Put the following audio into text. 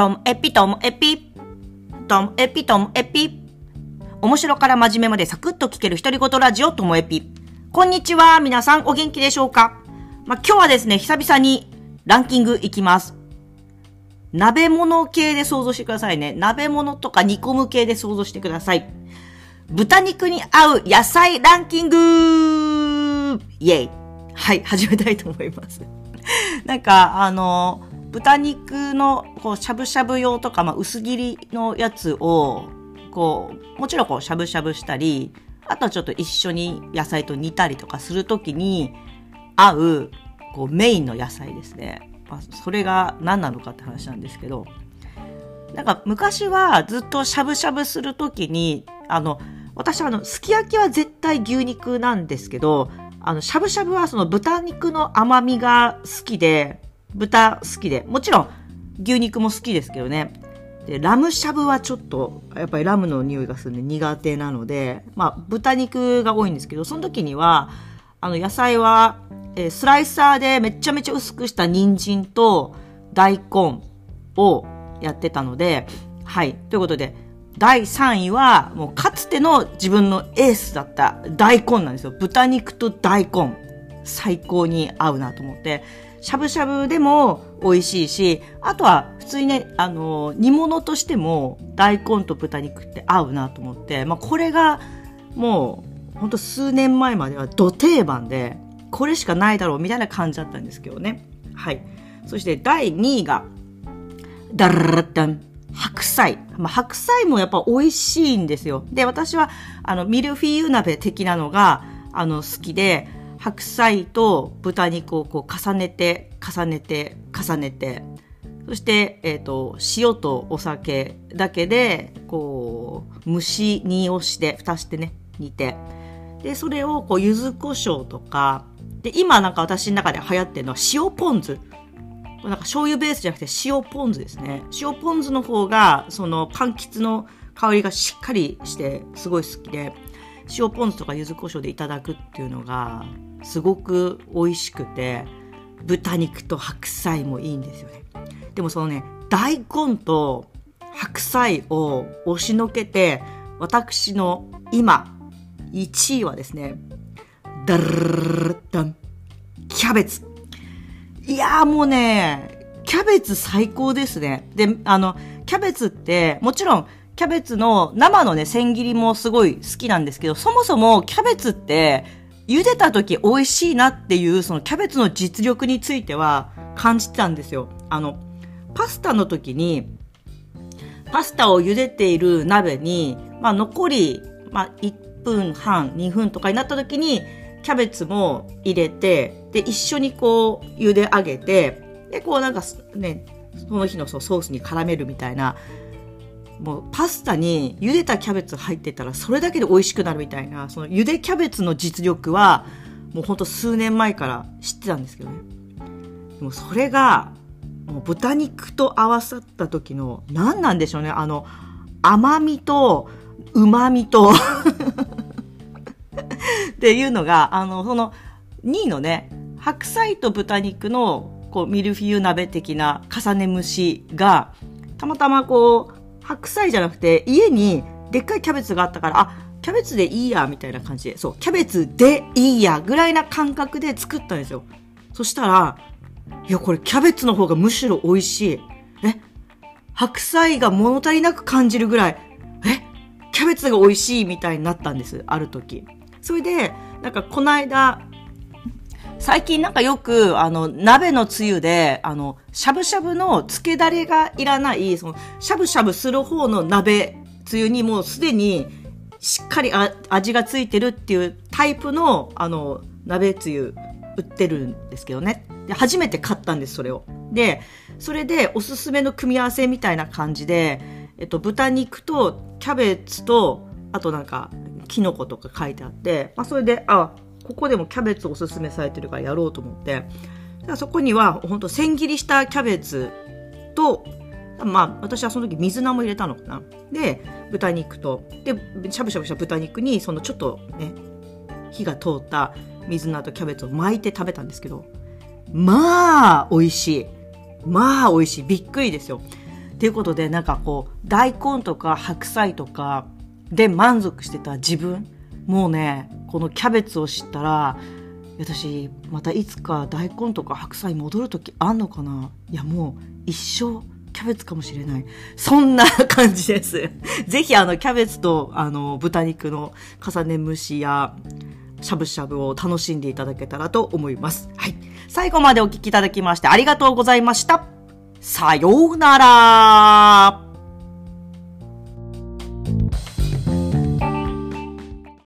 ともえぴともえぴ。ともえぴともえぴ。面白から真面目までサクッと聞ける独り言ラジオともえぴ。こんにちは。皆さんお元気でしょうか？まあ、今日はですね、久々にランキングいきます。鍋物系で想像してくださいね。鍋物とか煮込む系で想像してください。豚肉に合う野菜ランキングイェイはい、始めたいと思います。なんか、あの、豚肉の、こう、しゃぶしゃぶ用とか、まあ、薄切りのやつを、こう、もちろんこう、しゃぶしゃぶしたり、あとはちょっと一緒に野菜と煮たりとかするときに合う、こう、メインの野菜ですね。まあ、それが何なのかって話なんですけど、なんか昔はずっとしゃぶしゃぶするときに、あの、私はあの、すき焼きは絶対牛肉なんですけど、あの、しゃぶしゃぶはその豚肉の甘みが好きで、豚好きで、もちろん牛肉も好きですけどね。で、ラムしゃぶはちょっと、やっぱりラムの匂いがするんで苦手なので、まあ、豚肉が多いんですけど、その時には、あの、野菜は、えー、スライサーでめちゃめちゃ薄くした人参と大根をやってたので、はい。ということで、第3位は、もうかつての自分のエースだった大根なんですよ。豚肉と大根。最高に合うなと思って。しゃぶしゃぶでも美味しいし、あとは普通にね、あの、煮物としても大根と豚肉って合うなと思って、まあこれがもうほんと数年前までは土定番で、これしかないだろうみたいな感じだったんですけどね。はい。そして第2位が、ダララッダン。白菜。まあ、白菜もやっぱ美味しいんですよ。で、私は、あの、ミルフィーユ鍋的なのが、あの、好きで、白菜と豚肉をこう重ねて、重ねて、重ねて、そして、えっ、ー、と、塩とお酒だけで、こう、蒸し煮をして、蓋してね、煮て。で、それを、こう、柚子胡椒とか、で、今なんか私の中で流行ってるのは塩ポン酢。なんか醤油ベースじゃなくて塩ポン酢ですね。塩ポン酢の方が、その、柑橘の香りがしっかりして、すごい好きで、塩ポン酢とか柚子胡椒でいただくっていうのが、すごく美味しくて、豚肉と白菜もいいんですよね。でもそのね、大根と白菜を押しのけて、私の今、1位はですね、ダルダン、キャベツ。いやーもうね、キャベツ最高ですね。で、あの、キャベツって、もちろん、キャベツの生のね、千切りもすごい好きなんですけど、そもそもキャベツって、茹でた時美味しいなっていう、そのキャベツの実力については感じてたんですよ。あの、パスタの時に、パスタを茹でている鍋に、まあ残り、まあ1分半、2分とかになった時に、キャベツも入れて、で、一緒にこう、茹で上げて、で、こうなんかね、その日のソースに絡めるみたいな、もうパスタに茹でたキャベツ入ってたらそれだけで美味しくなるみたいな、その茹でキャベツの実力はもうほんと数年前から知ってたんですけどね。でもそれが、もう豚肉と合わさった時の何なんでしょうね。あの、甘みと旨みと っていうのが、あの、その2位のね、白菜と豚肉のこうミルフィーユ鍋的な重ね蒸しが、たまたまこう、白菜じゃなくて、家にでっかいキャベツがあったから、あ、キャベツでいいや、みたいな感じで、そう、キャベツでいいや、ぐらいな感覚で作ったんですよ。そしたら、いや、これキャベツの方がむしろ美味しい。え白菜が物足りなく感じるぐらい、えキャベツが美味しいみたいになったんです、ある時。それで、なんかこの間、最近なんかよく、あの、鍋のつゆで、あの、しゃぶしゃぶの漬けだれがいらない、その、しゃぶしゃぶする方の鍋つゆにもうすでにしっかり味がついてるっていうタイプの、あの、鍋つゆ売ってるんですけどね。で、初めて買ったんです、それを。で、それでおすすめの組み合わせみたいな感じで、えっと、豚肉とキャベツと、あとなんか、キノコとか書いてあって、まあ、それで、あ、ここでもキャベツおすすめされてるからやろうと思って、そこには、ほんと千切りしたキャベツと、まあ、私はその時水菜も入れたのかな。で、豚肉と、で、しゃぶしゃぶした豚肉に、そのちょっとね、火が通った水菜とキャベツを巻いて食べたんですけど、まあ、美味しい。まあ、美味しい。びっくりですよ。っていうことで、なんかこう、大根とか白菜とかで満足してた自分、もうね、このキャベツを知ったら、私、またいつか大根とか白菜戻る時あんのかな？いや、もう一生キャベツかもしれない。そんな感じです。ぜひあの、キャベツとあの、豚肉の重ね蒸しや、しゃぶしゃぶを楽しんでいただけたらと思います。はい。最後までお聞きいただきましてありがとうございました。さようなら